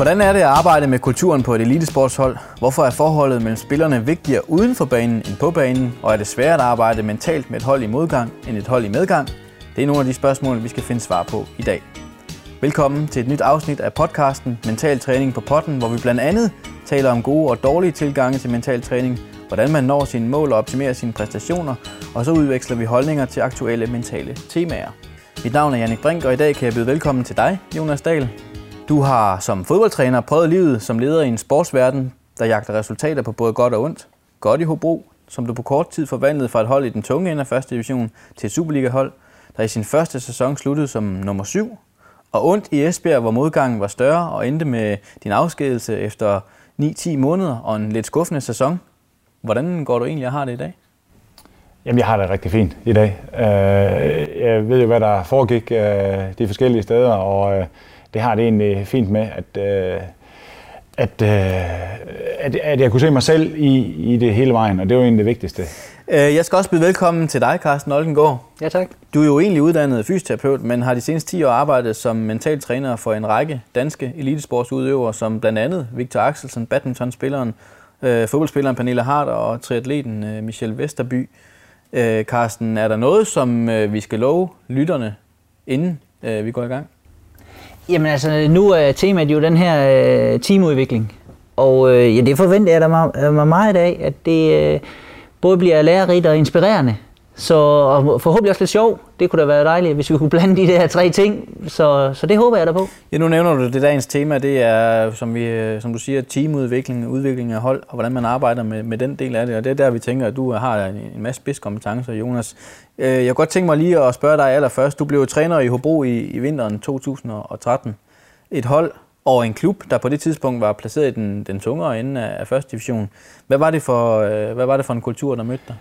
Hvordan er det at arbejde med kulturen på et elitesportshold? Hvorfor er forholdet mellem spillerne vigtigere uden for banen end på banen? Og er det sværere at arbejde mentalt med et hold i modgang end et hold i medgang? Det er nogle af de spørgsmål, vi skal finde svar på i dag. Velkommen til et nyt afsnit af podcasten Mental Træning på Potten, hvor vi blandt andet taler om gode og dårlige tilgange til mental træning, hvordan man når sine mål og optimerer sine præstationer, og så udveksler vi holdninger til aktuelle mentale temaer. Mit navn er Jannik Brink, og i dag kan jeg byde velkommen til dig, Jonas Dahl. Du har som fodboldtræner prøvet livet som leder i en sportsverden, der jagter resultater på både godt og ondt. Godt i Hobro, som du på kort tid forvandlede fra et hold i den tunge ende af første division til et Superliga-hold, der i sin første sæson sluttede som nummer 7. Og ondt i Esbjerg, hvor modgangen var større og endte med din afskedelse efter 9-10 måneder og en lidt skuffende sæson. Hvordan går du egentlig og har det i dag? Jamen, jeg har det rigtig fint i dag. Øh, jeg ved jo, hvad der foregik øh, de forskellige steder, og øh, det har det egentlig fint med, at, at, at, at jeg kunne se mig selv i, i det hele vejen, og det var egentlig det vigtigste. Jeg skal også byde velkommen til dig, Carsten Oldengård. Ja, tak. Du er jo egentlig uddannet fysioterapeut, men har de seneste 10 år arbejdet som mental træner for en række danske elitesportsudøvere, som blandt andet Victor Axelsen, badmintonspilleren, fodboldspilleren Pernille Harder og triatleten Michelle Vesterby. Øh, Carsten, er der noget, som øh, vi skal love lytterne, inden øh, vi går i gang? Jamen altså, nu er temaet jo den her øh, teamudvikling. Og øh, ja, det forventer jeg da mig meget af, at det øh, både bliver lærerigt og inspirerende. Så og forhåbentlig også lidt sjov. Det kunne da være dejligt, hvis vi kunne blande de der tre ting. Så, så det håber jeg da på. Ja, nu nævner du det dagens tema. Det er, som, vi, som du siger, teamudvikling, udvikling af hold, og hvordan man arbejder med, med den del af det. Og det er der, vi tænker, at du har en, en masse spidskompetencer, Jonas. Øh, jeg kunne godt tænke mig lige at spørge dig allerførst. Du blev træner i Hobro i, i vinteren 2013. Et hold og en klub, der på det tidspunkt var placeret i den, den tungere ende af, af første division. Hvad var, det for, øh, hvad var det for en kultur, der mødte dig?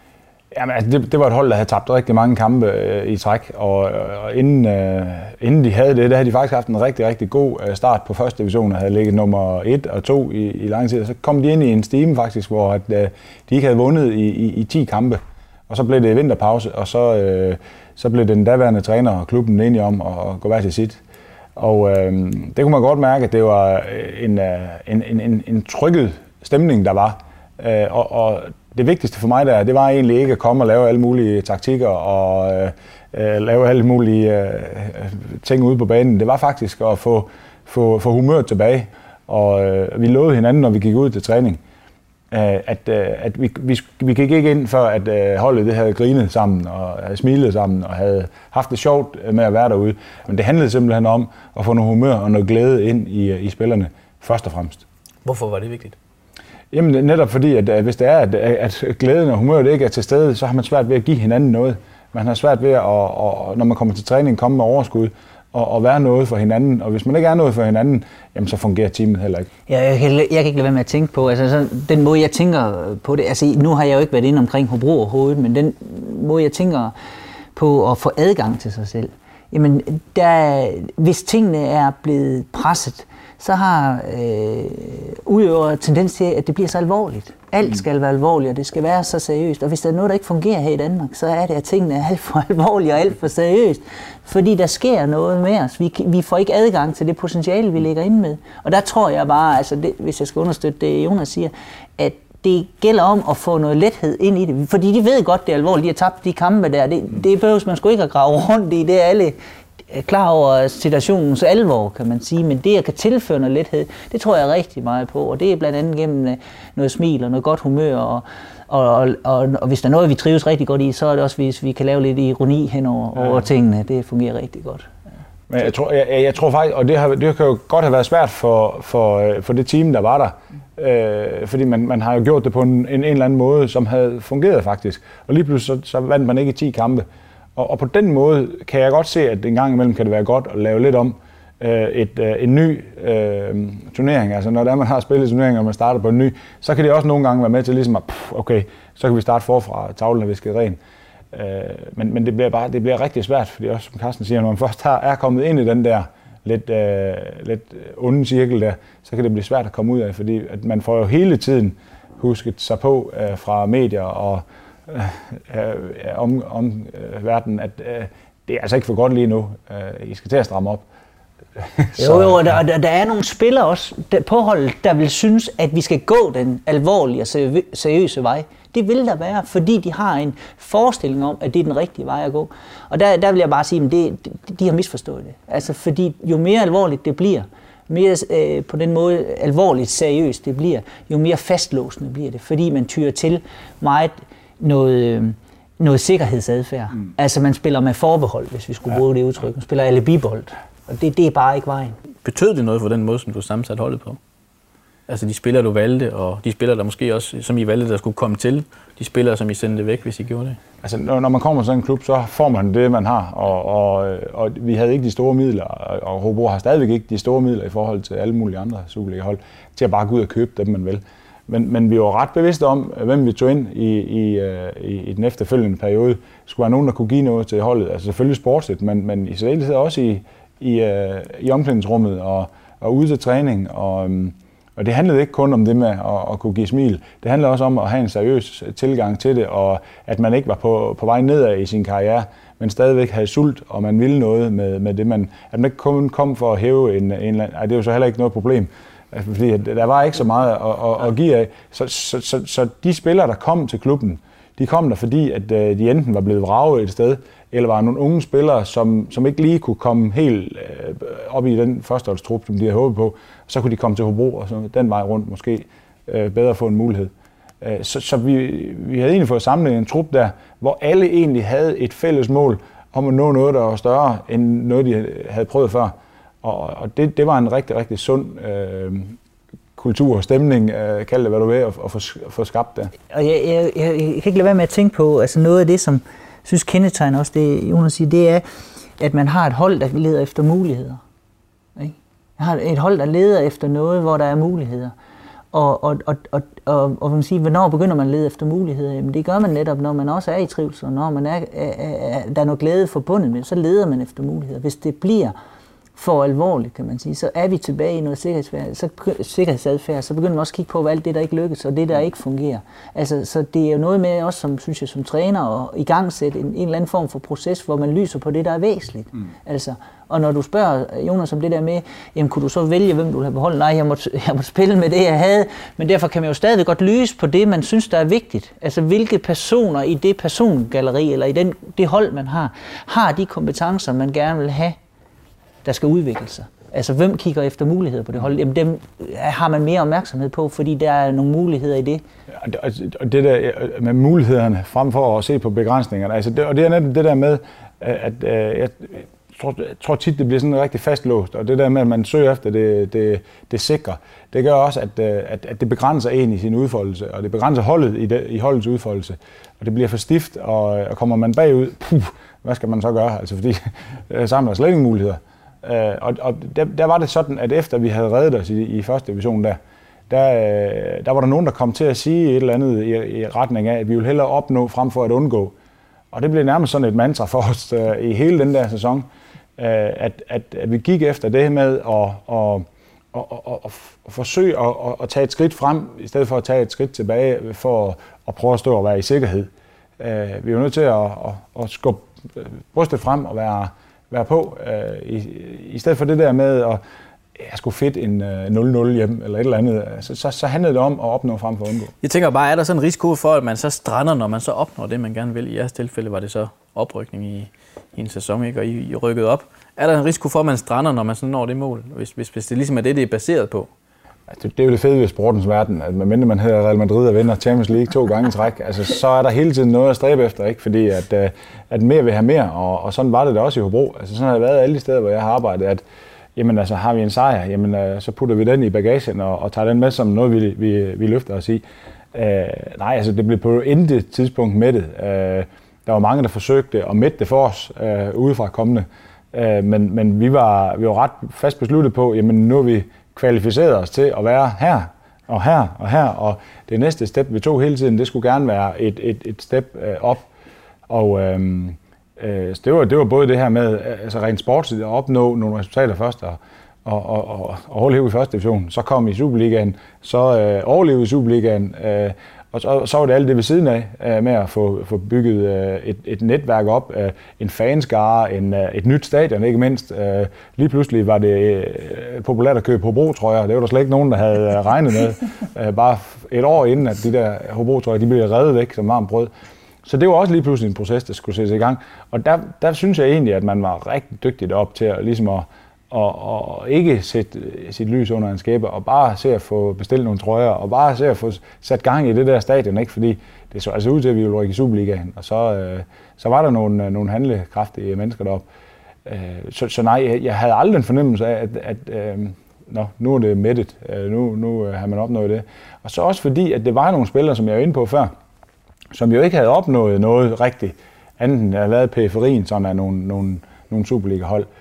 Jamen, altså, det, det var et hold, der havde tabt rigtig mange kampe øh, i træk, og, øh, og inden, øh, inden de havde det, der havde de faktisk haft en rigtig, rigtig god øh, start på første division, og havde ligget nummer 1 og 2 i, i lang tid. Og så kom de ind i en stime faktisk, hvor at, øh, de ikke havde vundet i, i, i 10 kampe. Og så blev det vinterpause, og så, øh, så blev den daværende træner og klubben enige om at gå hver til sit. Og øh, det kunne man godt mærke, at det var øh, en, øh, en, en, en, en trykket stemning, der var. Øh, og, og det vigtigste for mig der, det var egentlig ikke at komme og lave alle mulige taktikker og øh, øh lave alle mulige øh, øh, ting ude på banen. Det var faktisk at få, få, få humøret tilbage. Og øh, vi lovede hinanden, når vi gik ud til træning, øh, at, øh, at vi, vi, vi gik ikke ind før, at øh, holdet det havde grinet sammen og havde smilet sammen og havde haft det sjovt øh, med at være derude. Men det handlede simpelthen om at få noget humør og noget glæde ind i, i spillerne, først og fremmest. Hvorfor var det vigtigt? Jamen netop fordi, at, at hvis det er, at, at glæden og humøret ikke er til stede, så har man svært ved at give hinanden noget. Man har svært ved, at, at, når man kommer til træning, komme med overskud og, og være noget for hinanden. Og hvis man ikke er noget for hinanden, jamen, så fungerer teamet heller ikke. Ja, jeg, kan, jeg kan ikke lade være med at tænke på, altså så den måde, jeg tænker på det, altså nu har jeg jo ikke været inde omkring Hobro overhovedet, men den måde, jeg tænker på at få adgang til sig selv, jamen der, hvis tingene er blevet presset, så har øh, udøvere tendens til, at det bliver så alvorligt. Alt skal være alvorligt, og det skal være så seriøst. Og hvis der er noget, der ikke fungerer her i Danmark, så er det, at tingene er alt for alvorlige og alt for seriøst. Fordi der sker noget med os. Vi, vi får ikke adgang til det potentiale, vi ligger inde med. Og der tror jeg bare, altså det, hvis jeg skal understøtte det, Jonas siger, at det gælder om at få noget lethed ind i det. Fordi de ved godt, det er alvorligt. De har tabt de kampe der. Det, det behøves man sgu ikke at grave rundt i. Det er alle klar over situationens alvor, kan man sige, men det, jeg kan tilføre noget lethed, det tror jeg rigtig meget på, og det er blandt andet gennem øh, noget smil og noget godt humør, og, og, og, og, og hvis der er noget, vi trives rigtig godt i, så er det også, hvis vi kan lave lidt ironi hen over, ja. over tingene. Det fungerer rigtig godt. Men jeg tror, jeg, jeg tror faktisk, og det, har, det kan jo godt have været svært for, for, øh, for det team, der var der, øh, fordi man, man har jo gjort det på en, en, en eller anden måde, som havde fungeret faktisk, og lige pludselig så, så vandt man ikke i 10 kampe. Og, og på den måde kan jeg godt se, at en gang imellem kan det være godt at lave lidt om øh, et, øh, en ny øh, turnering. Altså når der man har spillet turneringer, og man starter på en ny, så kan det også nogle gange være med til ligesom at, pff, okay, så kan vi starte forfra, tavlen er visket ren. Øh, men, men det bliver bare det bliver rigtig svært, fordi også som Carsten siger, når man først har, er kommet ind i den der lidt, øh, lidt onde cirkel der, så kan det blive svært at komme ud af, fordi at man får jo hele tiden husket sig på øh, fra medier og Øh, øh, om, om øh, verden, at øh, det er altså ikke for godt lige nu. Øh, I skal til at stramme op. jo, jo, og der, der, der er nogle spillere også der, på holdet, der vil synes, at vi skal gå den alvorlige og seriøse vej. Det vil der være, fordi de har en forestilling om, at det er den rigtige vej at gå. Og der, der vil jeg bare sige, at det, de har misforstået det. Altså, fordi jo mere alvorligt det bliver, mere øh, på den måde alvorligt seriøst det bliver, jo mere fastlåsende bliver det, fordi man tyrer til meget noget, øh, noget sikkerhedsadfærd. Mm. Altså man spiller med forbehold, hvis vi skulle ja. bruge det udtryk. Man spiller alibibold. Og det, det er bare ikke vejen. Betød det noget for den måde, som du sammensat holdet på? Altså de spillere, du valgte, og de spillere, der måske også, som I valgte, der skulle komme til, de spillere, som I sendte væk, hvis I gjorde det? Altså, når man kommer til sådan en klub, så får man det, man har, og, og, og vi havde ikke de store midler, og Hobro har stadigvæk ikke de store midler i forhold til alle mulige andre Superliga-hold, til at bare gå ud og købe dem, man vil. Men, men vi var ret bevidste om, hvem vi tog ind i, i, øh, i, i den efterfølgende periode. Skulle være nogen, der kunne give noget til holdet. Altså selvfølgelig sportsligt, men, men i særdeleshed også i, i, øh, i omklædningsrummet og, og ude til træning. Og, øhm, og det handlede ikke kun om det med at, at kunne give smil. Det handlede også om at have en seriøs tilgang til det, og at man ikke var på, på vej nedad i sin karriere, men stadigvæk havde sult, og man ville noget med, med det, man... At man ikke kun kom for at hæve en... en ej, det er jo så heller ikke noget problem, altså, fordi der var ikke så meget at, at, at give af. Så, så, så, så de spillere, der kom til klubben, de kom der, fordi at øh, de enten var blevet vraget et sted, eller var nogle unge spillere, som, som ikke lige kunne komme helt øh, op i den førsteholdstrup, som de havde håbet på. Så kunne de komme til Hobro, og så den vej rundt måske øh, bedre få en mulighed. Øh, så, så vi, vi havde egentlig fået samlet en trup der, hvor alle egentlig havde et fælles mål om at nå noget, der var større end noget, de havde prøvet før. Og, og det, det var en rigtig, rigtig sund øh, kultur og stemning, øh, kald det hvad du vil, at, at få, få skabt det. Og jeg, jeg, jeg, jeg kan ikke lade være med at tænke på, altså noget af det, som synes kendetegner også det, Jonas siger, det er, at man har et hold, der leder efter muligheder. Ikke? Jeg har et hold, der leder efter noget, hvor der er muligheder. Og, og, og, og, og, og man siger, hvornår begynder man at lede efter muligheder? Jamen det gør man netop, når man også er i trivsel, og når man er, er, er, der er noget glæde forbundet med, så leder man efter muligheder. Hvis det bliver for alvorligt, kan man sige, så er vi tilbage i noget sikkerhedsfærd, så, sikkerhedsadfærd, så begynder man også at kigge på, hvad alt det, der ikke lykkes, og det, der ikke fungerer. Altså, så det er jo noget med også, som, synes jeg, som træner, at i gang sætte en, en eller anden form for proces, hvor man lyser på det, der er væsentligt. Mm. Altså, og når du spørger Jonas om det der med, jamen kunne du så vælge, hvem du vil have beholdt? Nej, jeg måtte, jeg måtte spille med det, jeg havde. Men derfor kan man jo stadig godt lyse på det, man synes, der er vigtigt. Altså hvilke personer i det persongalleri, eller i den, det hold, man har, har de kompetencer, man gerne vil have der skal udvikle sig. Altså, hvem kigger efter muligheder på det hold? Jamen, dem øh, har man mere opmærksomhed på, fordi der er nogle muligheder i det. Altså, og det der øh, med mulighederne frem for at se på begrænsningerne, altså det, og det er netop det der med, at, at øh, jeg tror, jeg tror tit, det bliver sådan rigtig fastlåst, og det der med, at man søger efter det, det, det sikre, det gør også, at, at, at det begrænser en i sin udfoldelse, og det begrænser holdet i, det, i holdets udfoldelse, og det bliver for stift, og, og kommer man bagud, puh, hvad skal man så gøre? Altså, fordi så har man slet ingen muligheder. Øh, og og der, der var det sådan, at efter vi havde reddet os i, i første division der, der, øh, der var der nogen, der kom til at sige et eller andet i, i retning af, at vi vil hellere opnå frem for at undgå. Og det blev nærmest sådan et mantra for os øh, i hele den der sæson, øh, at, at, at vi gik efter det med at, at, at, at, at, at forsøge at, at, at tage et skridt frem, i stedet for at tage et skridt tilbage, for at prøve at stå og være i sikkerhed. Øh, vi var nødt til at, at, at skubbe øh, brystet frem og være, være på, øh, i, i stedet for det der med at jeg skulle fedt en øh, 0-0 hjem, eller et eller andet, altså, så, så, så handlede det om at opnå frem for at undgå. Jeg tænker bare, er der sådan en risiko for, at man så strander, når man så opnår det, man gerne vil? I jeres tilfælde var det så oprykning i, i en sæson, ikke? og I, I rykket op. Er der en risiko for, at man strander, når man så når det mål, hvis, hvis, hvis det ligesom er det, det er baseret på? Altså, det, det er jo det fede ved sportens verden, at medmindre man hedder Real Madrid og vinder Champions League to gange i træk, altså, så er der hele tiden noget at stræbe efter, ikke? fordi at, øh, at mere vil have mere, og, og sådan var det da også i Hobro. Altså, sådan har det været alle de steder, hvor jeg har arbejdet, at jamen, altså, har vi en sejr, jamen, øh, så putter vi den i bagagen og, og tager den med som noget, vi, vi, vi løfter os i. Øh, nej, altså det blev på intet tidspunkt mættet. Øh, der var mange, der forsøgte at mætte det for os øh, udefra kommende, øh, men, men vi, var, vi var ret fast besluttet på, jamen nu er vi kvalificeret os til at være her og her og her, og det næste step, vi tog hele tiden, det skulle gerne være et, et, et step øh, op. Og øhm, øh, øh, det, var, det var både det her med øh, altså rent sportsligt at opnå nogle resultater først, og, og, og, og, og overleve i første division. Så kom i Superligaen, så øh, overleve i Superligaen, øh, og så, så var det alt det ved siden af, øh, med at få, få bygget øh, et, et netværk op, øh, en fanskare, en, øh, et nyt stadion ikke mindst. Øh, lige pludselig var det øh, populært at købe Hobro-trøjer. Det var der slet ikke nogen, der havde regnet med. Øh, bare et år inden, at de der Hobro-trøjer de blev revet væk som varmt brød. Så det var også lige pludselig en proces, der skulle sættes i gang. Og der, der synes jeg egentlig, at man var rigtig dygtig op til at, ligesom at, og, og ikke sætte øh, sit lys under en skæbe, og bare se at få bestilt nogle trøjer, og bare se at få sat gang i det der stadion, ikke? fordi det så altså ud til, at vi ville rykke i Superligaen, og så, øh, så var der nogle, øh, nogle handlekraftige mennesker deroppe. Øh, så, så nej, jeg havde aldrig en fornemmelse af, at, at øh, nå, nu er det mættet, øh, nu, nu øh, har man opnået det. Og så også fordi, at det var nogle spillere, som jeg var inde på før, som jo ikke havde opnået noget rigtigt, andet end at have lavet periferien sådan af nogle, nogle, nogle Superliga-hold. Øh,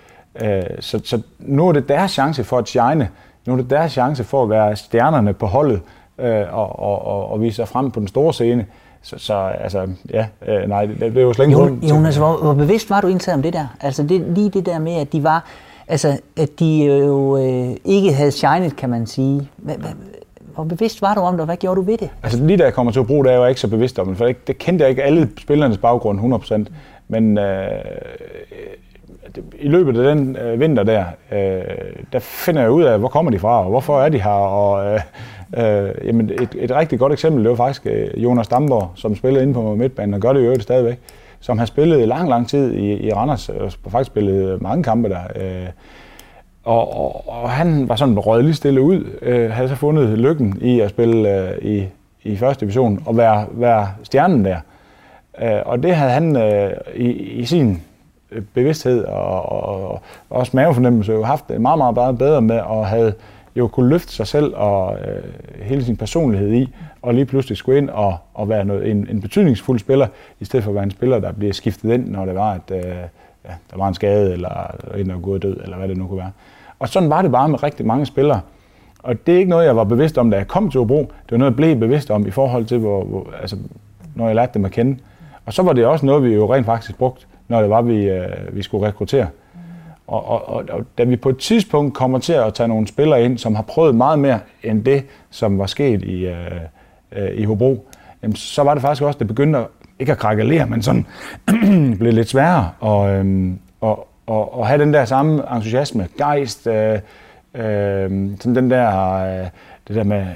så, så nu er det deres chance for at shine. Nu er det deres chance for at være stjernerne på holdet øh, og, og, og, og vise sig frem på den store scene. Så, så altså, ja, øh, nej, det, det er jo slet ikke Jonas, Jonas hvor, hvor bevidst var du indtaget om det der? Altså det, lige det der med, at de var, altså at de jo øh, ikke havde shined, kan man sige. Hva, hva, hvor bevidst var du om det, og hvad gjorde du ved det? Altså lige da jeg kommer til at bruge det, er jeg jo ikke så bevidst om det, for det, det kendte jeg ikke alle spillernes baggrund 100%, men øh, i løbet af den øh, vinter der, øh, der finder jeg ud af, hvor kommer de fra, og hvorfor er de her, og øh, øh, jamen et, et rigtig godt eksempel, det var faktisk øh, Jonas Damborg, som spillede inde på midtbanen, og gør det jo øvrigt stadigvæk, som har spillet i lang, lang tid i, i Randers, og faktisk spillet øh, mange kampe der, øh, og, og, og han var sådan røget lige stille ud, øh, havde så fundet lykken i at spille øh, i, i første division og være, være stjernen der. Øh, og det havde han øh, i, i sin Øh, bevidsthed og, og, og også mavefornemmelse jo haft det meget, meget, meget bedre med at have jo kunne løfte sig selv og øh, hele sin personlighed i, og lige pludselig skulle ind og, og være noget, en, en betydningsfuld spiller, i stedet for at være en spiller, der bliver skiftet ind, når det var, at øh, ja, der var en skade, eller en, der var gået død, eller hvad det nu kunne være. Og sådan var det bare med rigtig mange spillere. Og det er ikke noget, jeg var bevidst om, da jeg kom til Hobro. Det var noget, jeg blev bevidst om i forhold til, hvor, hvor, altså, når jeg lærte dem at kende. Og så var det også noget, vi jo rent faktisk brugte når det var, vi, øh, vi skulle rekruttere. Og, og, og, og da vi på et tidspunkt kommer til at tage nogle spillere ind, som har prøvet meget mere end det, som var sket i, øh, øh, i Hobro, jamen, så var det faktisk også, det begyndte at, ikke at krakalere, men sådan blev lidt sværere og, øh, og, og, og have den der samme entusiasme, gejst, øh, øh, sådan den der, øh, det der med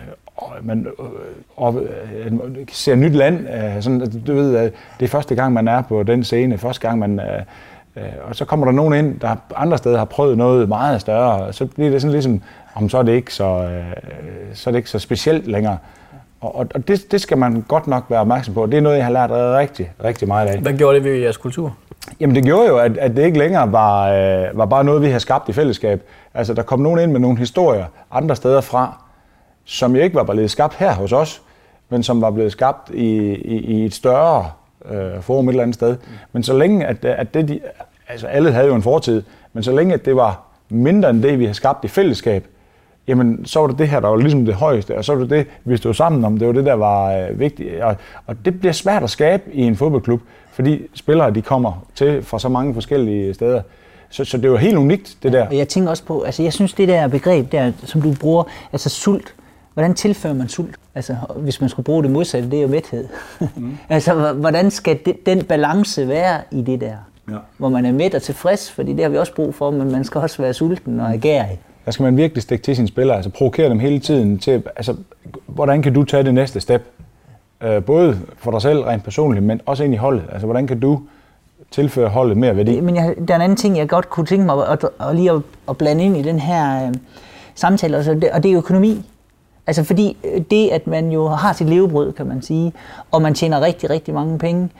man og, øh, ser nyt land. Øh, sådan, du ved, det er første gang, man er på den scene, første gang, man... Øh, og så kommer der nogen ind, der andre steder har prøvet noget meget større, og så bliver det sådan ligesom, om så er det ikke så, så, er det ikke så specielt længere. Og, og det, det skal man godt nok være opmærksom på. Det er noget, jeg har lært rigtig, rigtig meget af. Hvad gjorde det ved jeres kultur? Jamen det gjorde jo, at, at det ikke længere var, øh, var bare noget, vi har skabt i fællesskab. Altså der kom nogen ind med nogle historier andre steder fra, som jo ikke var blevet skabt her hos os, men som var blevet skabt i, i, i et større øh, forum et eller andet sted. Men så længe, at, at det, de, altså alle havde jo en fortid, men så længe at det var mindre end det, vi har skabt i fællesskab, jamen så var det det her, der var ligesom det højeste, og så var det det, vi stod sammen om, det var det, der var øh, vigtigt. Og, og det bliver svært at skabe i en fodboldklub, fordi spillere, de kommer til fra så mange forskellige steder. Så, så det var helt unikt, det der. Jeg tænker også på, altså jeg synes, det der begreb der, som du bruger, altså sult, Hvordan tilfører man sult? Altså, hvis man skulle bruge det modsatte, det er jo mæthed. Mm. altså, hvordan skal det, den balance være i det der? Ja. Hvor man er mæt og tilfreds, fordi det har vi også brug for, men man skal også være sulten og agerig. Der skal man virkelig stikke til sine spillere, altså provokere dem hele tiden til, altså, hvordan kan du tage det næste step? Øh, både for dig selv rent personligt, men også ind i holdet. Altså, hvordan kan du tilføre holdet mere værdi? Men jeg, der er en anden ting, jeg godt kunne tænke mig at, at, at lige at, at blande ind i den her øh, samtale, og det, og det er økonomi. Altså fordi øh, det, at man jo har sit levebrød, kan man sige, og man tjener rigtig, rigtig mange penge,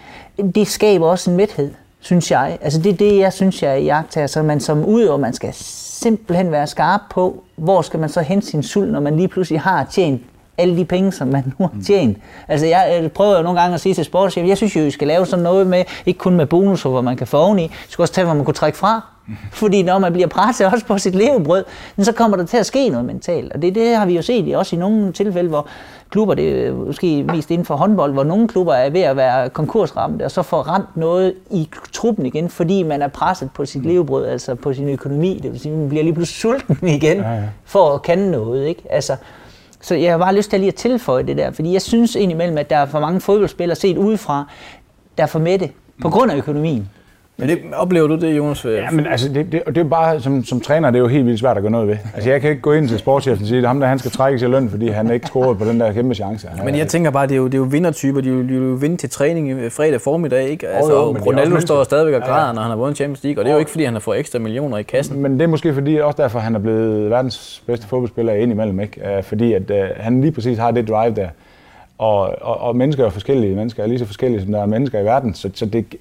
det skaber også en mæthed, synes jeg. Altså det er det, jeg synes, jeg jagter. Så man som udøver, man skal simpelthen være skarp på, hvor skal man så hente sin sult, når man lige pludselig har tjent alle de penge, som man nu har mm. tjent. Altså jeg prøver jo nogle gange at sige til sportschef, jeg synes jo, I skal lave sådan noget med, ikke kun med bonus, hvor man kan få oveni, I skal også tage, hvor man kunne trække fra. Fordi når man bliver presset også på sit levebrød, så kommer der til at ske noget mentalt. Og det, det har vi jo set også i nogle tilfælde, hvor klubber, det er måske mest inden for håndbold, hvor nogle klubber er ved at være konkursramte, og så får ramt noget i truppen igen, fordi man er presset på sit levebrød, altså på sin økonomi. Det vil sige, man bliver lige pludselig sulten igen, for at kende noget. Ikke? Altså, så jeg har bare lyst til lige at tilføje det der, fordi jeg synes indimellem, at der er for mange fodboldspillere set udefra, der får med det på grund af økonomien. Men det, oplever du det, Jonas? Ja, men altså, det, det, det er bare, som, som træner, det er jo helt vildt svært at gøre noget ved. Altså, jeg kan ikke gå ind til sportschefen og sige, at ham der, han skal trække sig løn, fordi han ikke scorede på den der kæmpe chance. Men jeg tænker bare, det er jo, det er jo vindertyper. De vil jo vinde til træning fredag formiddag, ikke? Altså, oh, jo, Ronaldo står stadigvæk og græder, ja, ja. når han har vundet Champions League, og det er jo ikke, fordi han har fået ekstra millioner i kassen. Men det er måske fordi, også derfor, han er blevet verdens bedste fodboldspiller indimellem, ikke? Fordi at, uh, han lige præcis har det drive der. Og, og, og mennesker er forskellige. Mennesker er lige så forskellige, som der er mennesker i verden. Så, så det,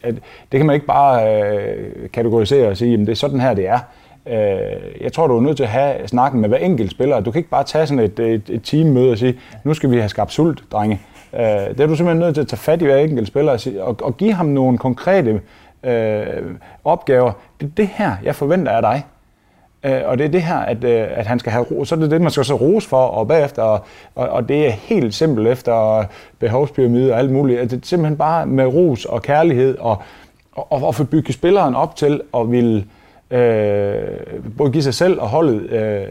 det kan man ikke bare øh, kategorisere og sige, at det er sådan her, det er. Øh, jeg tror, du er nødt til at have snakken med hver enkelt spiller. Du kan ikke bare tage sådan et, et, et teammøde og sige, nu skal vi have skabt sult, drenge. Øh, det er du simpelthen nødt til at tage fat i hver enkelt spiller og, sige, og, og give ham nogle konkrete øh, opgaver. Det er det her, jeg forventer af dig. Øh, og det er det her, at, øh, at han skal have ro. Så er det det, man skal så rose for, og bagefter, og, og det er helt simpelt efter behovspyramide og alt muligt. At det er simpelthen bare med ros og kærlighed, og, og, og få bygget spilleren op til at ville øh, både give sig selv og holdet øh,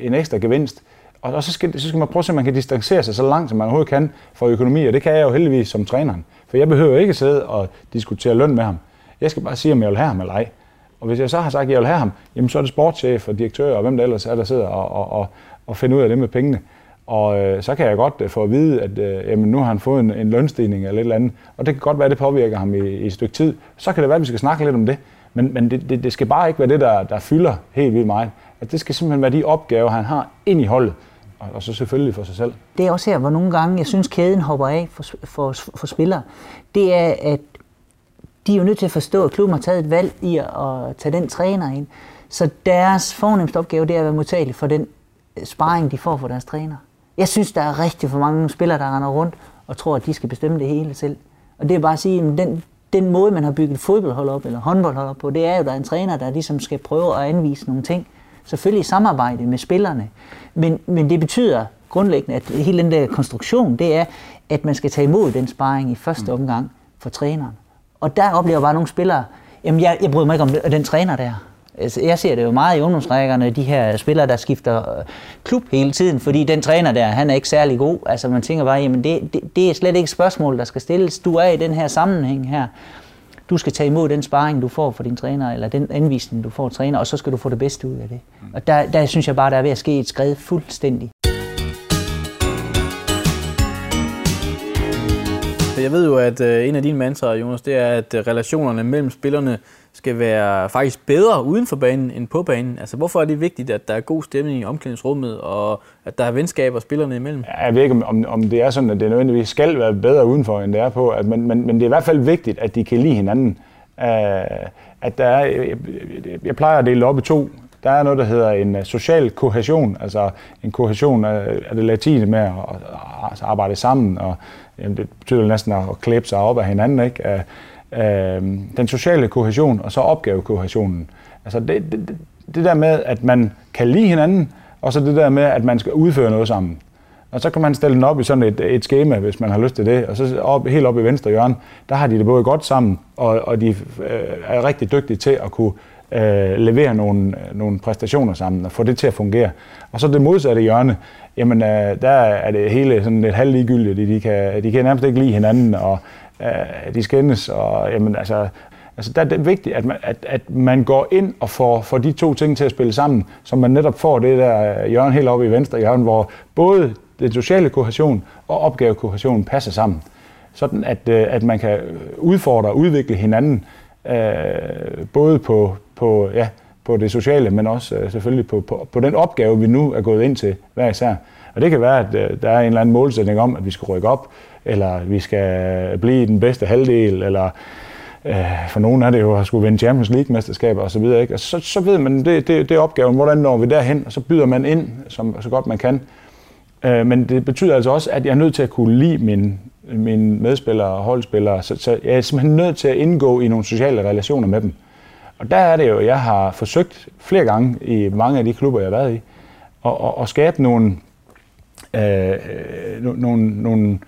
en ekstra gevinst. Og, og så, skal, så skal man prøve at se, om man kan distancere sig så langt, som man overhovedet kan for økonomi, og det kan jeg jo heldigvis som træneren. For jeg behøver ikke sidde og diskutere løn med ham. Jeg skal bare sige, om jeg vil have ham eller ej. Og hvis jeg så har sagt, at jeg vil have ham, jamen så er det sportschef og direktør og hvem der ellers er, der sidder og, og, og, og finder ud af det med pengene. Og øh, så kan jeg godt øh, få at vide, at øh, jamen, nu har han fået en, en lønstigning eller et eller andet. Og det kan godt være, at det påvirker ham i, i et stykke tid. Så kan det være, at vi skal snakke lidt om det. Men, men det, det, det skal bare ikke være det, der, der fylder helt vildt meget. At det skal simpelthen være de opgaver, han har ind i holdet. Og, og så selvfølgelig for sig selv. Det er også her, hvor nogle gange, jeg synes, kæden hopper af for, for, for spillere. Det er, at de er jo nødt til at forstå, at klubben har taget et valg i at tage den træner ind. Så deres fornemmeste opgave, det er at være modtagelig for den sparring, de får fra deres træner. Jeg synes, der er rigtig for mange spillere, der render rundt og tror, at de skal bestemme det hele selv. Og det er bare at sige, at den, den måde, man har bygget fodboldhold op, eller håndboldhold op på, det er jo, at der er en træner, der ligesom skal prøve at anvise nogle ting. Selvfølgelig i samarbejde med spillerne. Men, men det betyder grundlæggende, at hele den der konstruktion, det er, at man skal tage imod den sparring i første mm. omgang for træneren. Og der oplever jeg bare nogle spillere, jamen jeg, jeg bryder mig ikke om den træner der. Altså, jeg ser det jo meget i ungdomsrækkerne, de her spillere, der skifter øh, klub hele tiden, fordi den træner der, han er ikke særlig god. Altså man tænker bare, jamen det, det, det er slet ikke et spørgsmål, der skal stilles. Du er i den her sammenhæng her. Du skal tage imod den sparring, du får fra din træner, eller den anvisning, du får træner, og så skal du få det bedste ud af det. Og der, der synes jeg bare, der er ved at ske et skred fuldstændig. Altså, jeg ved jo, at øh, en af dine mantraer, Jonas, det er, at øh, relationerne mellem spillerne skal være faktisk bedre uden for banen end på banen. Altså, hvorfor er det vigtigt, at der er god stemning i omklædningsrummet, og at der er venskaber spillerne imellem? Jeg ved ikke, om, om det er sådan, at det nødvendigvis skal være bedre udenfor, end det er på. At, men, men, men det er i hvert fald vigtigt, at de kan lide hinanden. Uh, at der er, jeg, jeg plejer at dele op i to. Der er noget, der hedder en øh, social kohæsion, altså en kohæsion af, af det latine med at, at arbejde sammen og jamen det betyder næsten at klæbe sig op af hinanden, ikke? Af, af, øhm, den sociale kohæsion og så opgavekohæsionen. Altså det, det, det der med, at man kan lide hinanden, og så det der med, at man skal udføre noget sammen. Og så kan man stille den op i sådan et, et schema, hvis man har lyst til det. Og så op, helt op i venstre hjørne, der har de det både godt sammen, og, og de øh, er rigtig dygtige til at kunne øh, levere nogle, nogle præstationer sammen og få det til at fungere. Og så det modsatte hjørne, jamen øh, der er det hele sådan lidt halvligegyldigt. De, de, kan, de kan nærmest ikke lide hinanden, og øh, de skændes, og jamen altså, Altså der er det vigtigt, at man, at, at man går ind og får, får de to ting til at spille sammen, så man netop får det der øh, hjørne helt oppe i venstre hjørne, hvor både den sociale kohæsion og opgavekohæsion passer sammen. Sådan at, øh, at man kan udfordre og udvikle hinanden, øh, både på, på, ja, på det sociale, men også øh, selvfølgelig på, på, på den opgave, vi nu er gået ind til hver især. Og det kan være, at øh, der er en eller anden målsætning om, at vi skal rykke op, eller at vi skal blive den bedste halvdel, eller øh, for nogen er det jo at skulle vinde Champions League-mesterskaber osv. Og, og så, så ved man, det, det, det er opgaven, hvordan når vi derhen, og så byder man ind, som, så godt man kan. Øh, men det betyder altså også, at jeg er nødt til at kunne lide min, mine medspillere og holdspillere, så, så jeg er simpelthen nødt til at indgå i nogle sociale relationer med dem. Og der er det jo, jeg har forsøgt flere gange i mange af de klubber, jeg har været i, at, at, at skabe nogle, øh, øh nogle, nogle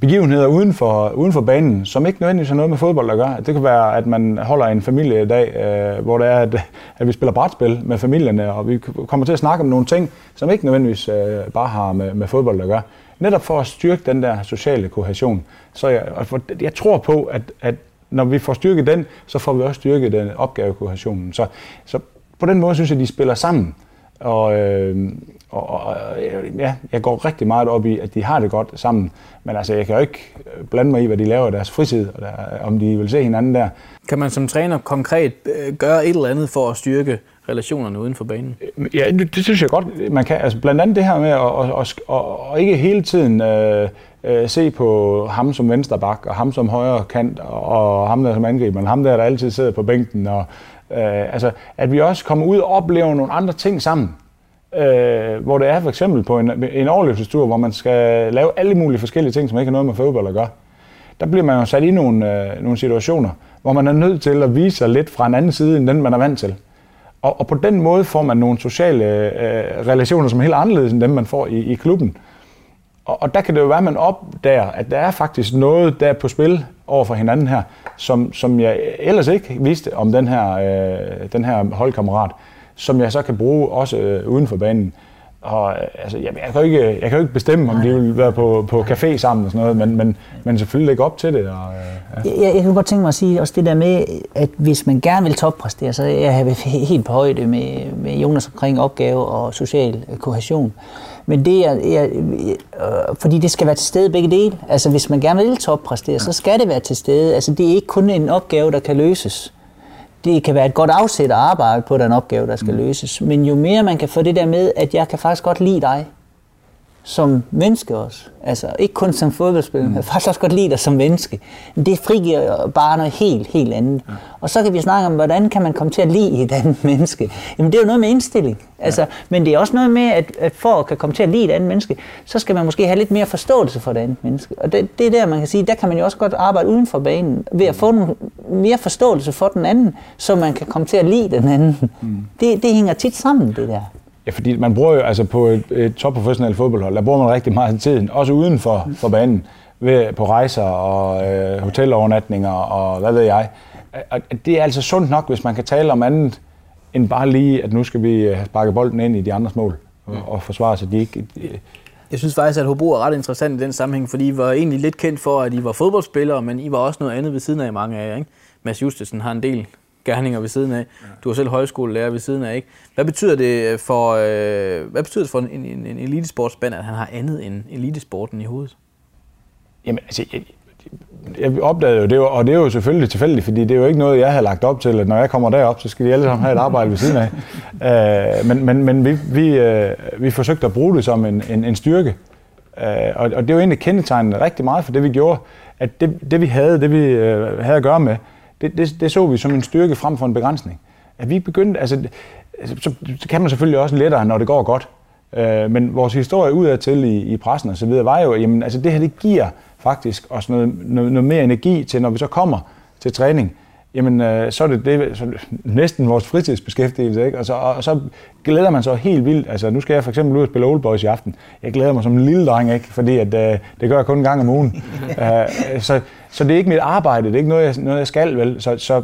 begivenheder uden for, uden for banen, som ikke nødvendigvis har noget med fodbold at gøre. Det kan være, at man holder en familiedag, øh, hvor det er, at, at vi spiller brætspil med familierne, og vi kommer til at snakke om nogle ting, som ikke nødvendigvis øh, bare har med, med fodbold at gøre. Netop for at styrke den der sociale kohæsion. Så jeg, for jeg tror på, at, at når vi får styrket den, så får vi også styrket den opgavekohesionen. Så, så på den måde synes jeg, at de spiller sammen. Og, øh, og, og ja, jeg går rigtig meget op i, at de har det godt sammen. Men altså, jeg kan jo ikke blande mig i, hvad de laver i deres fritid, og der, om de vil se hinanden der. Kan man som træner konkret øh, gøre et eller andet for at styrke relationerne uden for banen? Ja, det, synes jeg godt, man kan. Altså, blandt andet det her med at, at, at, at, ikke hele tiden øh, øh, se på ham som vensterbak, og ham som højre kant, og ham der som angriber, men ham der, der altid sidder på bænken. Og, øh, altså, at vi også kommer ud og oplever nogle andre ting sammen. Øh, hvor det er for eksempel på en, en overlevelsestur, hvor man skal lave alle mulige forskellige ting, som ikke har noget med fodbold at gøre. Der bliver man jo sat i nogle, øh, nogle situationer, hvor man er nødt til at vise sig lidt fra en anden side, end den man er vant til. Og, og på den måde får man nogle sociale øh, relationer, som er helt anderledes end dem, man får i, i klubben. Og, og der kan det jo være, at man opdager, at der er faktisk noget, der er på spil over for hinanden her, som, som jeg ellers ikke vidste om den her, øh, den her holdkammerat, som jeg så kan bruge også øh, uden for banen. Og øh, altså, jeg, jeg, kan jo ikke, jeg kan jo ikke bestemme, om de vil være på, på café sammen og sådan noget, men, men, men selvfølgelig lægge op til det. Og, øh, ja. jeg, jeg kan godt tænke mig at sige også det der med, at hvis man gerne vil toppræstere, så er jeg helt på højde med, med Jonas omkring opgave og social kohession. Men det er, jeg, øh, fordi det skal være til stede begge dele. Altså hvis man gerne vil toppræstere, så skal det være til stede. Altså det er ikke kun en opgave, der kan løses det kan være et godt afsæt at arbejde på den opgave, der skal mm. løses. Men jo mere man kan få det der med, at jeg kan faktisk godt lide dig, som menneske også. Altså ikke kun som fodboldspiller, mm. men faktisk også godt lide dig som menneske. Det frigiver bare noget helt, helt andet. Ja. Og så kan vi snakke om, hvordan kan man komme til at lide et andet menneske. Jamen det er jo noget med indstilling. Altså, ja. Men det er også noget med, at, at for at kan komme til at lide et andet menneske, så skal man måske have lidt mere forståelse for det andet menneske. Og det, det er der, man kan sige, der kan man jo også godt arbejde uden for banen, ved at få nogle, mere forståelse for den anden, så man kan komme til at lide den anden. Mm. Det, det hænger tit sammen, det der. Ja, fordi man bruger jo altså på et, et topprofessionelt fodboldhold, der bruger man rigtig meget af tiden, også uden for, for banen, ved, på rejser og øh, hotelovernatninger og hvad ved jeg. Og det er altså sundt nok, hvis man kan tale om andet, end bare lige, at nu skal vi øh, sparke bolden ind i de andres mål og, og forsvare sig. De ikke, de, jeg synes faktisk, at Hobro er ret interessant i den sammenhæng, fordi I var egentlig lidt kendt for, at I var fodboldspillere, men I var også noget andet ved siden af mange af jer. Ikke? Mads Justesen har en del gerninger ved siden af. Du er selv højskolelærer ved siden af, ikke? Hvad betyder det for, øh, hvad betyder det for en, en, en elitesportsband, at han har andet end elitesporten i hovedet? Jamen, altså, jeg, jeg opdagede jo det, og det er jo selvfølgelig tilfældigt, fordi det er jo ikke noget, jeg har lagt op til, at når jeg kommer derop, så skal de alle sammen have et arbejde ved siden af. Uh, men men, men vi, vi, uh, vi forsøgte at bruge det som en, en, en styrke, uh, og, og det var egentlig kendetegnende rigtig meget for det, vi gjorde, at det, det vi havde, det vi uh, havde at gøre med, det, det, det så vi som en styrke frem for en begrænsning. At vi begyndte, altså, altså, så, så kan man selvfølgelig også lettere, når det går godt. Øh, men vores historie udadtil i, i pressen og så videre, var jo, jamen, altså det her, det giver faktisk også noget, noget, noget mere energi til, når vi så kommer til træning, jamen øh, så er det, det så næsten vores fritidsbeskæftigelse, ikke? Og, så, og, så glæder man sig helt vildt. Altså nu skal jeg for eksempel ud og spille Old Boys i aften. Jeg glæder mig som en lille dreng, ikke? Fordi at, øh, det gør jeg kun en gang om ugen. uh, så, så det er ikke mit arbejde, det er ikke noget, jeg, noget, jeg skal, vel? Så, så,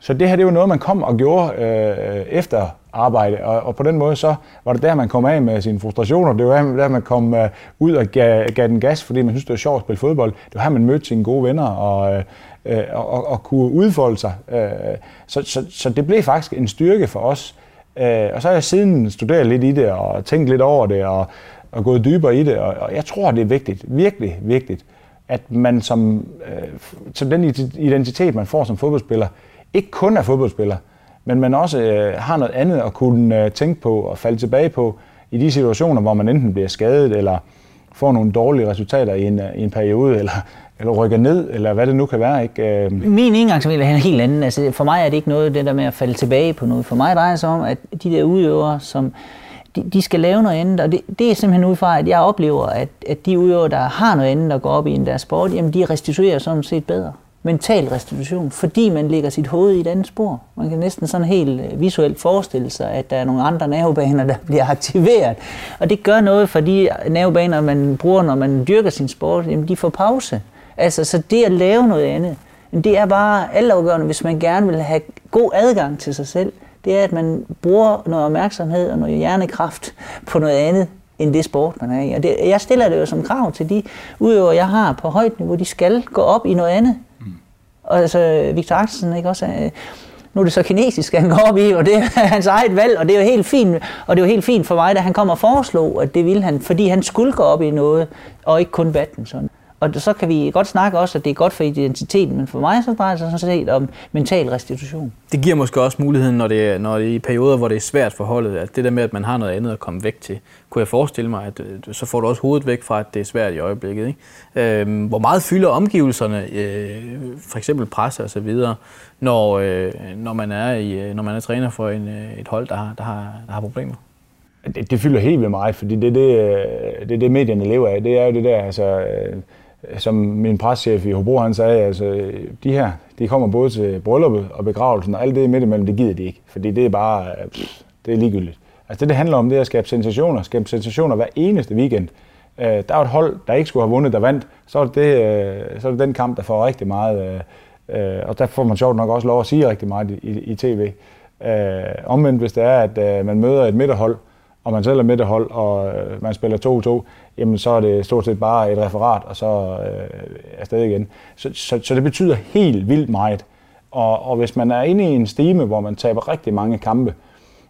så det her, det var noget, man kom og gjorde øh, efter arbejde, og, og på den måde så var det der, man kom af med sine frustrationer. Det var der, man kom uh, ud og gav, gav den gas, fordi man synes, det var sjovt at spille fodbold. Det var her, man mødte sine gode venner og, øh, og, og, og kunne udfolde sig. Øh, så, så, så det blev faktisk en styrke for os. Øh, og så har jeg siden studeret lidt i det og tænkt lidt over det og, og gået dybere i det, og, og jeg tror, det er vigtigt, virkelig vigtigt, at man som, øh, som den identitet, man får som fodboldspiller, ikke kun er fodboldspiller, men man også øh, har noget andet at kunne øh, tænke på og falde tilbage på i de situationer, hvor man enten bliver skadet eller får nogle dårlige resultater i en, øh, i en periode, eller, eller rykker ned, eller hvad det nu kan være. Ikke? Øh, Min indgangsvinkel er en helt anden. Altså, for mig er det ikke noget det der med at falde tilbage på noget. For mig drejer det sig om, at de der udøvere, som de, de skal lave noget andet, og det, det er simpelthen ud fra, at jeg oplever, at, at de udøvere, der har noget andet, der går op i en deres sport, jamen de restituerer sådan set bedre mental restitution, fordi man lægger sit hoved i et andet spor. Man kan næsten sådan helt øh, visuelt forestille sig, at der er nogle andre nervebaner, der bliver aktiveret. Og det gør noget for de nervebaner, man bruger, når man dyrker sin sport, jamen de får pause. Altså, så det at lave noget andet, det er bare altafgørende, hvis man gerne vil have god adgang til sig selv. Det er, at man bruger noget opmærksomhed og noget hjernekraft på noget andet, end det sport, man er i. Og det, jeg stiller det jo som krav til de udøvere, jeg har på højt niveau, de skal gå op i noget andet. Mm. Og altså, Victor Axelsen, ikke også, øh, nu er det så kinesisk, han går op i, og det er hans eget valg, og det er jo helt fint, og det er jo helt fint for mig, da han kommer og foreslog, at det ville han, fordi han skulle gå op i noget, og ikke kun badminton. Og så kan vi godt snakke også, at det er godt for identiteten, men for mig så drejer det sig sådan set om mental restitution. Det giver måske også muligheden, når det, er, når det er i perioder, hvor det er svært for holdet, at det der med, at man har noget andet at komme væk til, kunne jeg forestille mig, at øh, så får du også hovedet væk fra, at det er svært i øjeblikket. Ikke? Øhm, hvor meget fylder omgivelserne, øh, for eksempel presse og så videre, når, øh, når, man er i, øh, når man er træner for en, øh, et hold, der har, der har, der har problemer? Det, det fylder helt vildt meget, fordi det er det, det, det medierne lever af. Det er jo det der, altså som min preschef i Hobro, han sagde, altså, de her, de kommer både til brylluppet og begravelsen, og alt det midt imellem, det gider de ikke, fordi det er bare, øh, pff, det er ligegyldigt. Altså det, det handler om, det er at skabe sensationer, skabe sensationer hver eneste weekend. Øh, der er et hold, der ikke skulle have vundet, der vandt, så er det, det, øh, så er det den kamp, der får rigtig meget, øh, øh og der får man sjovt nok også lov at sige rigtig meget i, i, i tv. Øh, omvendt, hvis det er, at man møder et midterhold, og man selv er midterhold, og øh, man spiller 2-2, jamen så er det stort set bare et referat, og så øh, afsted igen. Så, så, så det betyder helt vildt meget. Og, og hvis man er inde i en stime, hvor man taber rigtig mange kampe,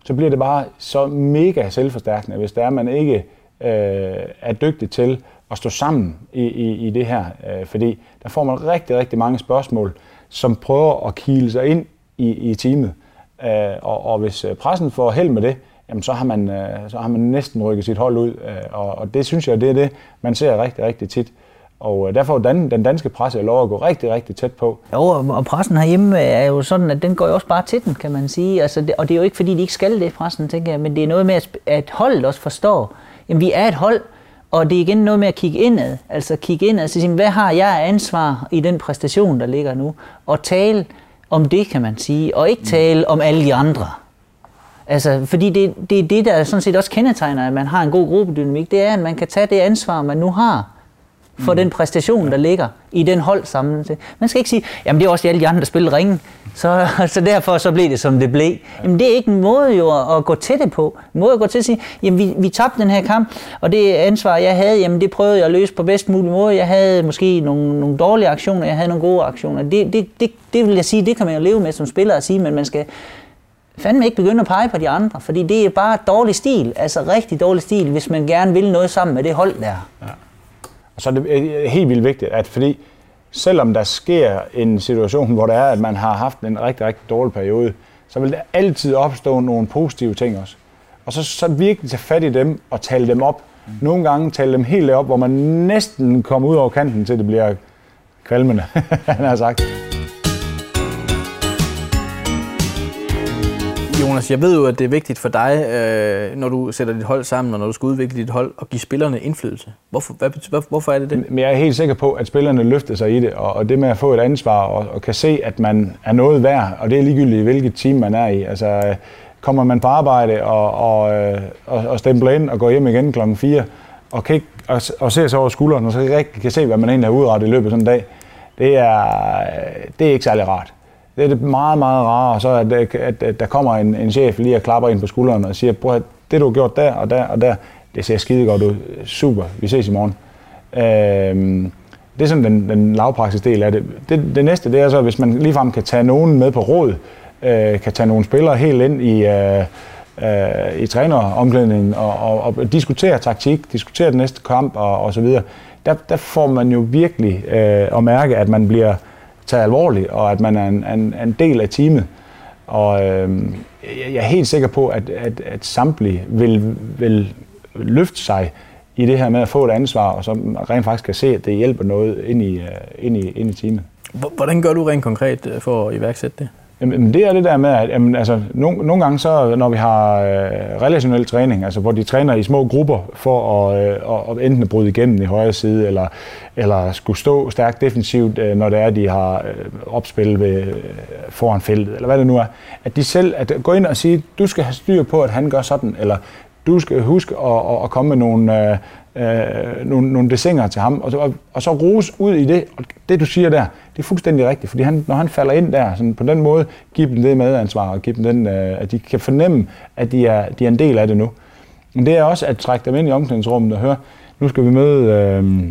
så bliver det bare så mega selvforstærkende, hvis det er, man ikke øh, er dygtig til at stå sammen i, i, i det her. Øh, fordi der får man rigtig, rigtig mange spørgsmål, som prøver at kile sig ind i, i teamet. Øh, og, og hvis øh, pressen får held med det, jamen så har man, øh, så har man næsten rykket sit hold ud. Øh, og, og det synes jeg, det er det, man ser rigtig, rigtig tit. Og øh, derfor er den, den danske presse lov at gå rigtig, rigtig tæt på. Jo, og pressen herhjemme er jo sådan, at den går jo også bare til den, kan man sige. Altså, det, og det er jo ikke, fordi de ikke skal det, pressen, tænker jeg, men det er noget med, at, at holdet også forstår, at vi er et hold, og det er igen noget med at kigge indad. Altså kigge indad og sige, hvad har jeg af ansvar i den præstation, der ligger nu? Og tale om det, kan man sige, og ikke tale om alle de andre. Altså, fordi det, det er det, der sådan set også kendetegner, at man har en god gruppedynamik, det er, at man kan tage det ansvar, man nu har for mm. den præstation, der ligger i den hold sammen. Man skal ikke sige, jamen det er også alle de andre, der spiller ringen, så, så derfor så blev det, som det blev. Jamen det er ikke en måde jo at gå til det på. En måde at gå til at sige, jamen vi, vi tabte den her kamp, og det ansvar, jeg havde, jamen det prøvede jeg at løse på bedst mulig måde. Jeg havde måske nogle, nogle dårlige aktioner, jeg havde nogle gode aktioner. Det, det, det, det vil jeg sige, det kan man jo leve med som spiller at sige, men man skal fandme ikke begynde at pege på de andre, fordi det er bare dårlig stil, altså rigtig dårlig stil, hvis man gerne vil noget sammen med det hold der. Ja. Og så er det helt vildt vigtigt, at fordi selvom der sker en situation, hvor det er, at man har haft en rigtig, rigtig dårlig periode, så vil der altid opstå nogle positive ting også. Og så, så virkelig tage fat i dem og tale dem op. Mm. Nogle gange tale dem helt op, hvor man næsten kommer ud over kanten, til det bliver kvalmende, han har sagt. Jonas, jeg ved jo, at det er vigtigt for dig, øh, når du sætter dit hold sammen, og når du skal udvikle dit hold, at give spillerne indflydelse. Hvorfor, hvad, hvad, hvorfor er det det? Men jeg er helt sikker på, at spillerne løfter sig i det, og, og det med at få et ansvar og, og kan se, at man er noget værd, og det er ligegyldigt, hvilket team man er i. Altså, øh, kommer man på arbejde og, og, øh, og, og stempler ind og går hjem igen klokken 4, og, kan ikke, og, og ser sig over skulderen, og så rigtig kan se, hvad man egentlig har udrettet i løbet af sådan en dag, det er, øh, det er ikke særlig rart. Det er det meget, meget rare, så at, at, at der kommer en, en chef lige og klapper ind på skulderen og siger, prøv at det du har gjort der og der og der, det ser skide godt ud. Super, vi ses i morgen. Øhm, det er sådan den, den lavpraksis del af det. det. Det næste, det er så, hvis man ligefrem kan tage nogen med på råd, øh, kan tage nogle spillere helt ind i, øh, øh, i træneromklædningen og, og, og diskutere taktik, diskutere den næste kamp og, og så videre. Der, der får man jo virkelig øh, at mærke, at man bliver taget alvorligt, og at man er en, en, en del af teamet. Og øh, jeg er helt sikker på, at, at, at samtlige vil, vil løfte sig i det her med at få et ansvar, og så rent faktisk kan se, at det hjælper noget ind i, øh, ind i, ind i teamet. Hvordan gør du rent konkret øh, for at iværksætte det? Jamen, det er det der med, at jamen, altså, nogle, nogle gange så, når vi har øh, relationel træning, altså hvor de træner i små grupper for at, øh, at enten bryde igennem i højre side, eller, eller skulle stå stærkt defensivt, øh, når det er, de har øh, opspil ved, øh, foran feltet, eller hvad det nu er, at de selv at gå ind og sige, du skal have styr på, at han gør sådan, eller du skal huske at, at komme med nogle, øh, øh, nogle, nogle desinger til ham, og, og, og så rose ud i det. Og det, du siger der, det er fuldstændig rigtigt, fordi han, når han falder ind der, sådan på den måde, giver dem det medansvar, og giver dem den, øh, at de kan fornemme, at de er, de er en del af det nu. Men det er også at trække dem ind i omklædningsrummet og høre, nu skal vi møde øh,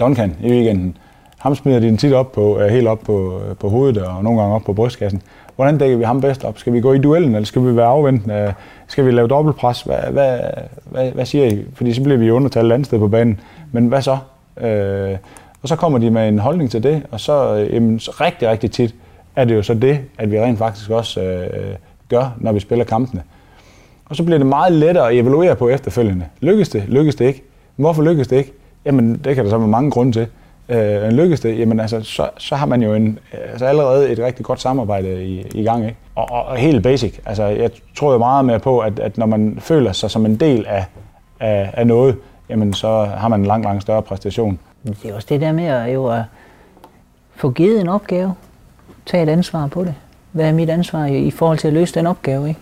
Duncan i weekenden. Ham smider de den tit op på, øh, helt op på, øh, på hovedet og nogle gange op på brystkassen. Hvordan dækker vi ham bedst op? Skal vi gå i duellen, eller skal vi være afventende? Skal vi lave dobbeltpres? Hvad, hvad, hvad, hvad siger I? Fordi så bliver vi undertalt et andet sted på banen. Men hvad så? Øh, og så kommer de med en holdning til det, og så, øh, jamen, så rigtig, rigtig tit er det jo så det, at vi rent faktisk også øh, gør, når vi spiller kampene. Og så bliver det meget lettere at evaluere på efterfølgende. Lykkes det? Lykkes det ikke? Hvorfor lykkes det ikke? Jamen, det kan der så være mange grunde til. Øh, lykkes det, jamen altså, så, så har man jo en, altså allerede et rigtig godt samarbejde i, i gang. Ikke? Og, og, og helt basic. Altså, jeg tror jo meget mere på, at, at når man føler sig som en del af, af, af noget, jamen så har man en langt, langt større præstation. Det er også det der med at, jo, at få givet en opgave, tage et ansvar på det. Hvad er mit ansvar i, forhold til at løse den opgave? Ikke?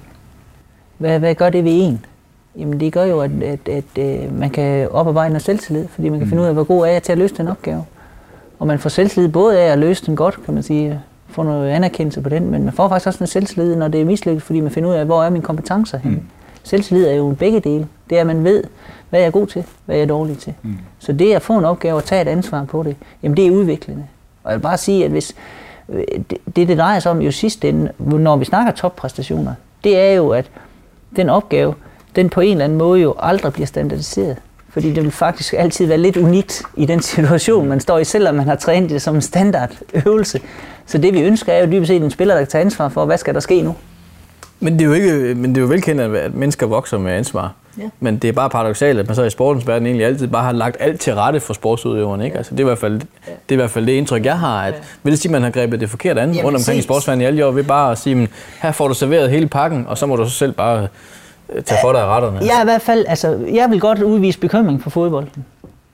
Hvad, hvad gør det ved en? Jamen det gør jo, at, at, at, at øh, man kan oparbejde noget selvtillid, fordi man kan mm. finde ud af, hvor god er jeg til at løse den opgave. Og man får selvtillid både af at løse den godt, kan man sige, få noget anerkendelse på den, men man får faktisk også noget selvtillid, når det er mislykket, fordi man finder ud af, hvor er mine kompetencer henne. Mm. Selvtillid er jo begge dele. Det er, at man ved, hvad jeg er god til, hvad jeg er dårlig til. Mm. Så det at få en opgave og tage et ansvar på det, jamen det er udviklende. Og jeg vil bare sige, at hvis øh, det, det, det drejer sig om jo sidst ende, når vi snakker toppræstationer, det er jo, at den opgave, den på en eller anden måde jo aldrig bliver standardiseret. Fordi det vil faktisk altid være lidt unikt i den situation, man står i, selvom man har trænet det som en standardøvelse. Så det vi ønsker er jo dybest set en spiller, der kan tage ansvar for, hvad skal der ske nu? Men det er jo, ikke, men det er jo velkendt, at mennesker vokser med ansvar. Ja. Men det er bare paradoxalt, at man så i sportens verden egentlig altid bare har lagt alt til rette for sportsudøverne. Ikke? Altså, det, er i hvert fald, det er i hvert fald det indtryk, jeg har. At, ja. Vil det sige, at man har grebet det forkert an rundt omkring i sportsverdenen i alle år, ved bare at sige, at her får du serveret hele pakken, og så må du så selv bare tage for dig af retterne? Jeg i hvert fald, altså, jeg vil godt udvise bekymring for fodbolden.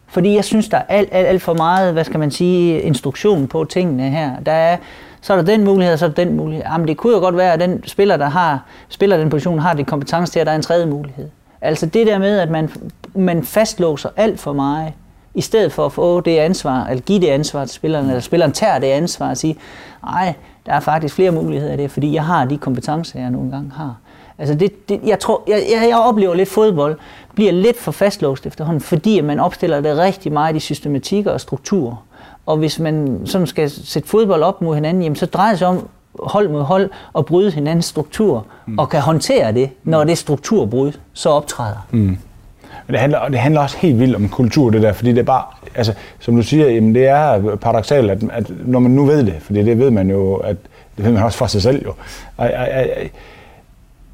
Fordi jeg synes, der er alt, alt, alt for meget, hvad skal man sige, instruktion på tingene her. Der er, så er der den mulighed, og så er der den mulighed. Jamen, det kunne jo godt være, at den spiller, der har, spiller den position, har det kompetence til, at der er en tredje mulighed. Altså det der med, at man, man fastlåser alt for meget, i stedet for at få det ansvar, eller give det ansvar til spilleren, eller spilleren tager det ansvar og sige, nej, der er faktisk flere muligheder af det, fordi jeg har de kompetencer, jeg nogle gange har. Altså det, det, jeg, tror, jeg, jeg, jeg oplever lidt fodbold, bliver lidt for fastlåst efterhånden, fordi man opstiller det rigtig meget i systematikker og strukturer. Og hvis man sådan skal sætte fodbold op mod hinanden, jamen, så drejer det sig om hold mod hold og bryde hinandens struktur, mm. og kan håndtere det, når det strukturbrud så optræder. Mm. Men det handler, det handler også helt vildt om kultur, det der, fordi det er bare, altså, som du siger, jamen, det er paradoxalt, at, at når man nu ved det, fordi det ved man jo, at det ved man også fra sig selv jo. At, at, at,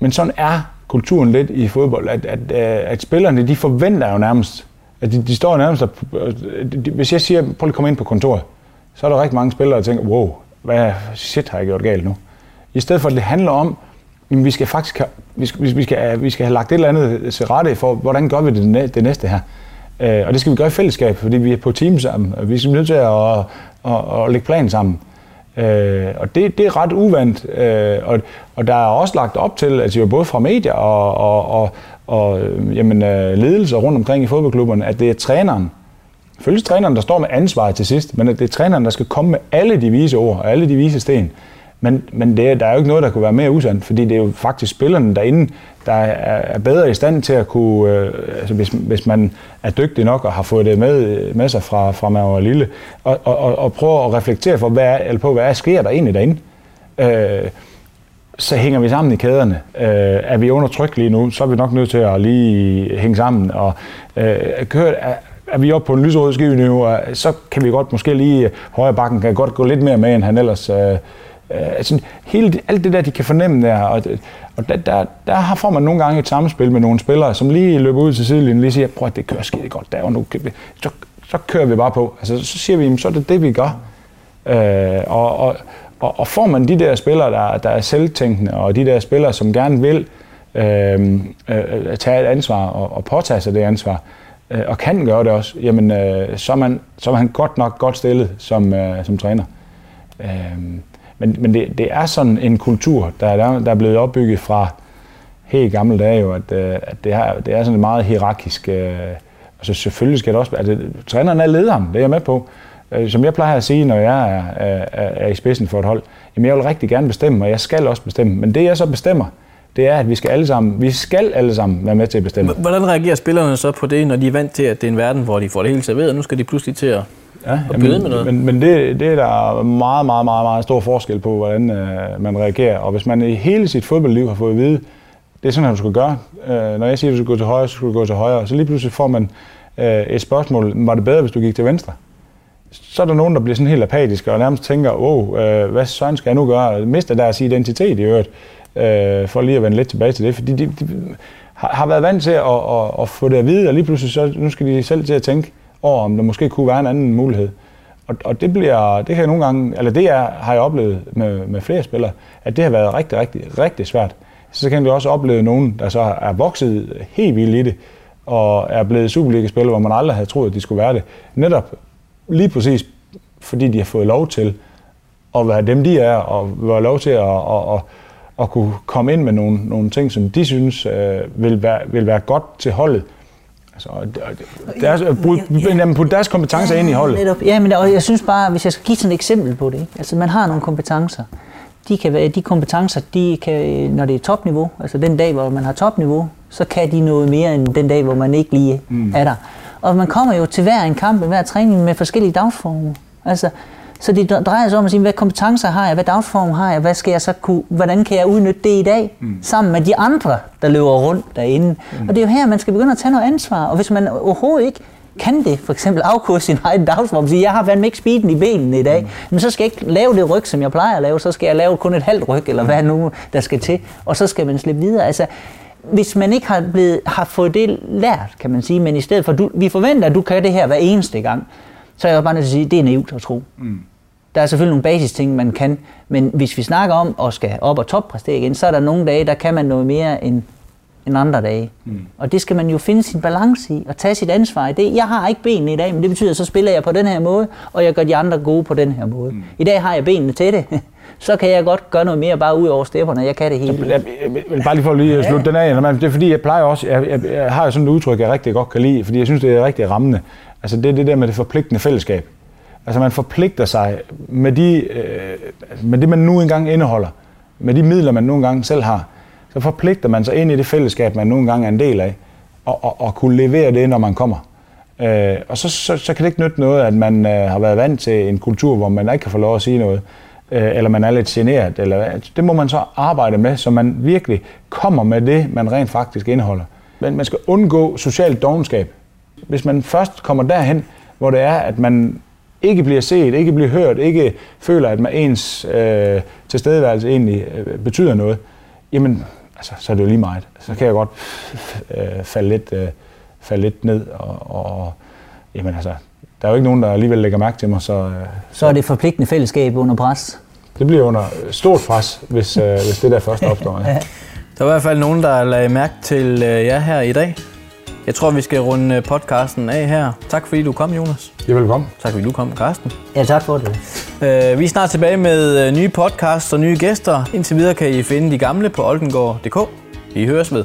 men sådan er kulturen lidt i fodbold, at, at, øh, at spillerne, de forventer jo nærmest, at de, de står nærmest, øh, de, hvis jeg siger, prøv lige at komme ind på kontoret, så er der rigtig mange spillere, der tænker, wow, hvad shit har jeg gjort galt nu? I stedet for, at det handler om, at vi skal faktisk have, vi skal, vi skal, vi skal have lagt et eller andet øh, til rette for, hvordan gør vi det, det næste her. Og det skal vi gøre i fællesskab, fordi vi er på team sammen. Vi er nødt til at, at, at, at lægge planen sammen. Øh, og det, det er ret uvandt. Øh, og, og der er også lagt op til, altså jo både fra medier og, og, og, og jamen, øh, ledelser rundt omkring i fodboldklubberne, at det er træneren, Følges træneren, der står med ansvaret til sidst, men det er træneren, der skal komme med alle de vise ord og alle de vise sten. Men, men det, der er jo ikke noget, der kunne være mere usandt, fordi det er jo faktisk spillerne derinde, der er, er bedre i stand til at kunne, øh, altså hvis, hvis man er dygtig nok og har fået det med, øh, med sig fra, fra man var lille, og, og, og, og prøve at reflektere for, hvad er, eller på, hvad er, sker der egentlig derinde. Øh, så hænger vi sammen i kæderne. Øh, er vi under tryk lige nu, så er vi nok nødt til at lige hænge sammen. Og øh, køre, er vi oppe på en lyserød skive nu, så kan vi godt måske lige øh, højre bakken kan godt gå lidt mere med, end han ellers... Øh, Øh, altså, hele, alt det der, de kan fornemme der, og, og der, der, der får man nogle gange et samspil med nogle spillere, som lige løber ud til sidelinjen og lige siger, prøv at det kører skide godt der, og nu så, så kører vi bare på. Altså, så siger vi, så er det det, vi gør. Øh, og, og, Og, og får man de der spillere, der, der er selvtænkende, og de der spillere, som gerne vil øh, øh, tage et ansvar og, og påtage sig det ansvar, øh, og kan gøre det også, jamen, øh, så, er man, så er man godt nok godt stillet som, øh, som træner. Øh, men men det, det er sådan en kultur, der, der, der er blevet opbygget fra helt gamle dage, jo, at, øh, at det, her, det er sådan meget hierarkisk. Øh, altså selvfølgelig skal det også... Altså, træneren er lederen, det er jeg med på. Øh, som jeg plejer at sige, når jeg er, er, er i spidsen for et hold, jamen jeg vil rigtig gerne bestemme, og jeg skal også bestemme. Men det jeg så bestemmer, det er, at vi skal alle sammen, vi skal alle sammen være med til at bestemme. Hvordan reagerer spillerne så på det, når de er vant til, at det er en verden, hvor de får det hele serveret, og nu skal de pludselig til at, ja, at byde med noget? Men, men det, det er der meget, meget, meget, meget stor forskel på, hvordan øh, man reagerer. Og hvis man i hele sit fodboldliv har fået at vide, det er sådan, at du skal gøre. Øh, når jeg siger, at du skal gå til højre, så skal du gå til højre. Så lige pludselig får man øh, et spørgsmål, var det bedre, hvis du gik til venstre? Så er der nogen, der bliver sådan helt apatiske og nærmest tænker, wow, øh, hvad sådan skal jeg nu gøre? Mister deres identitet i øvrigt, øh, for lige at vende lidt tilbage til det. Fordi de, de har, har været vant til at, at, at få det at vide, og lige pludselig så, nu skal de selv til at tænke over, om der måske kunne være en anden mulighed. Og, og det bliver, det kan jeg nogle gange, eller det er, har jeg oplevet med, med flere spillere, at det har været rigtig, rigtig, rigtig svært så kan vi også opleve nogen, der så er vokset helt vildt i det, og er blevet Superliga-spillere, hvor man aldrig havde troet, at de skulle være det. Netop lige præcis, fordi de har fået lov til at være dem, de er, og være lov til at, at, at, at kunne komme ind med nogle, nogle ting, som de synes øh, vil, være, vil være godt til holdet. Altså, deres, brug, ja, ja. deres kompetencer ja, ind i holdet. Netop. Ja, men og jeg synes bare, hvis jeg skal give sådan et eksempel på det, ikke? altså man har nogle kompetencer, de, kan være, de kompetencer, de kan, når det er topniveau, altså den dag, hvor man har topniveau, så kan de noget mere end den dag, hvor man ikke lige mm. er der. Og man kommer jo til hver en kamp, hver træning med forskellige dagsformer. Altså, så det drejer sig om at sige, hvad kompetencer har jeg, hvad dagsform har jeg, hvad skal jeg så kunne, hvordan kan jeg udnytte det i dag, mm. sammen med de andre, der løber rundt derinde. Mm. Og det er jo her, man skal begynde at tage noget ansvar. Og hvis man overhovedet ikke kan det for eksempel afkurse sin egen dagsform, sige, jeg har været ikke speeden i benene i dag, mm. men så skal jeg ikke lave det ryg, som jeg plejer at lave, så skal jeg lave kun et halvt ryg, eller hvad nu der skal til, og så skal man slippe videre. Altså, hvis man ikke har, blevet, har fået det lært, kan man sige, men i stedet for, du, vi forventer, at du kan det her hver eneste gang, så er jeg bare nødt til at sige, at det er naivt at tro. Mm. Der er selvfølgelig nogle basisting, man kan, men hvis vi snakker om at skal op og toppræstere igen, så er der nogle dage, der kan man noget mere end end andre dage. Mm. Og det skal man jo finde sin balance i, og tage sit ansvar i det. Jeg har ikke benene i dag, men det betyder, at så spiller jeg på den her måde, og jeg gør de andre gode på den her måde. Mm. I dag har jeg benene til det. så kan jeg godt gøre noget mere bare ud over stepperne. Jeg kan det hele. Jeg, jeg, jeg, bare lige for lige at slutte ja. den af. Det er fordi, jeg plejer også, jeg, jeg, jeg har sådan et udtryk, jeg rigtig godt kan lide, fordi jeg synes, det er rigtig rammende. Altså det er det der med det forpligtende fællesskab. Altså man forpligter sig med, de, øh, med det, man nu engang indeholder, med de midler, man nu engang selv har så forpligter man sig ind i det fællesskab, man nu engang er en del af, og, og, og kunne levere det, når man kommer. Øh, og så, så, så kan det ikke nytte noget, at man øh, har været vant til en kultur, hvor man ikke kan få lov at sige noget, øh, eller man er lidt generet. Eller, altså, det må man så arbejde med, så man virkelig kommer med det, man rent faktisk indeholder. Men man skal undgå social dogenskab. Hvis man først kommer derhen, hvor det er, at man ikke bliver set, ikke bliver hørt, ikke føler, at man ens øh, tilstedeværelse egentlig øh, betyder noget, jamen altså, så er det jo lige meget. Så kan jeg godt øh, falde, lidt, øh, falde lidt ned, og, og jamen altså, der er jo ikke nogen, der alligevel lægger mærke til mig. Så, øh, så er det forpligtende fællesskab under pres? Det bliver under stort pres, hvis, øh, hvis det der først opstår. Ja. Der er i hvert fald nogen, der lagde mærke til øh, jer her i dag. Jeg tror, vi skal runde podcasten af her. Tak fordi du kom, Jonas. Ja, velkommen. Tak fordi du kom, Carsten. Ja, tak for det. Uh, vi er snart tilbage med uh, nye podcasts og nye gæster. Indtil videre kan I finde de gamle på oldengård.dk. Vi høres ved.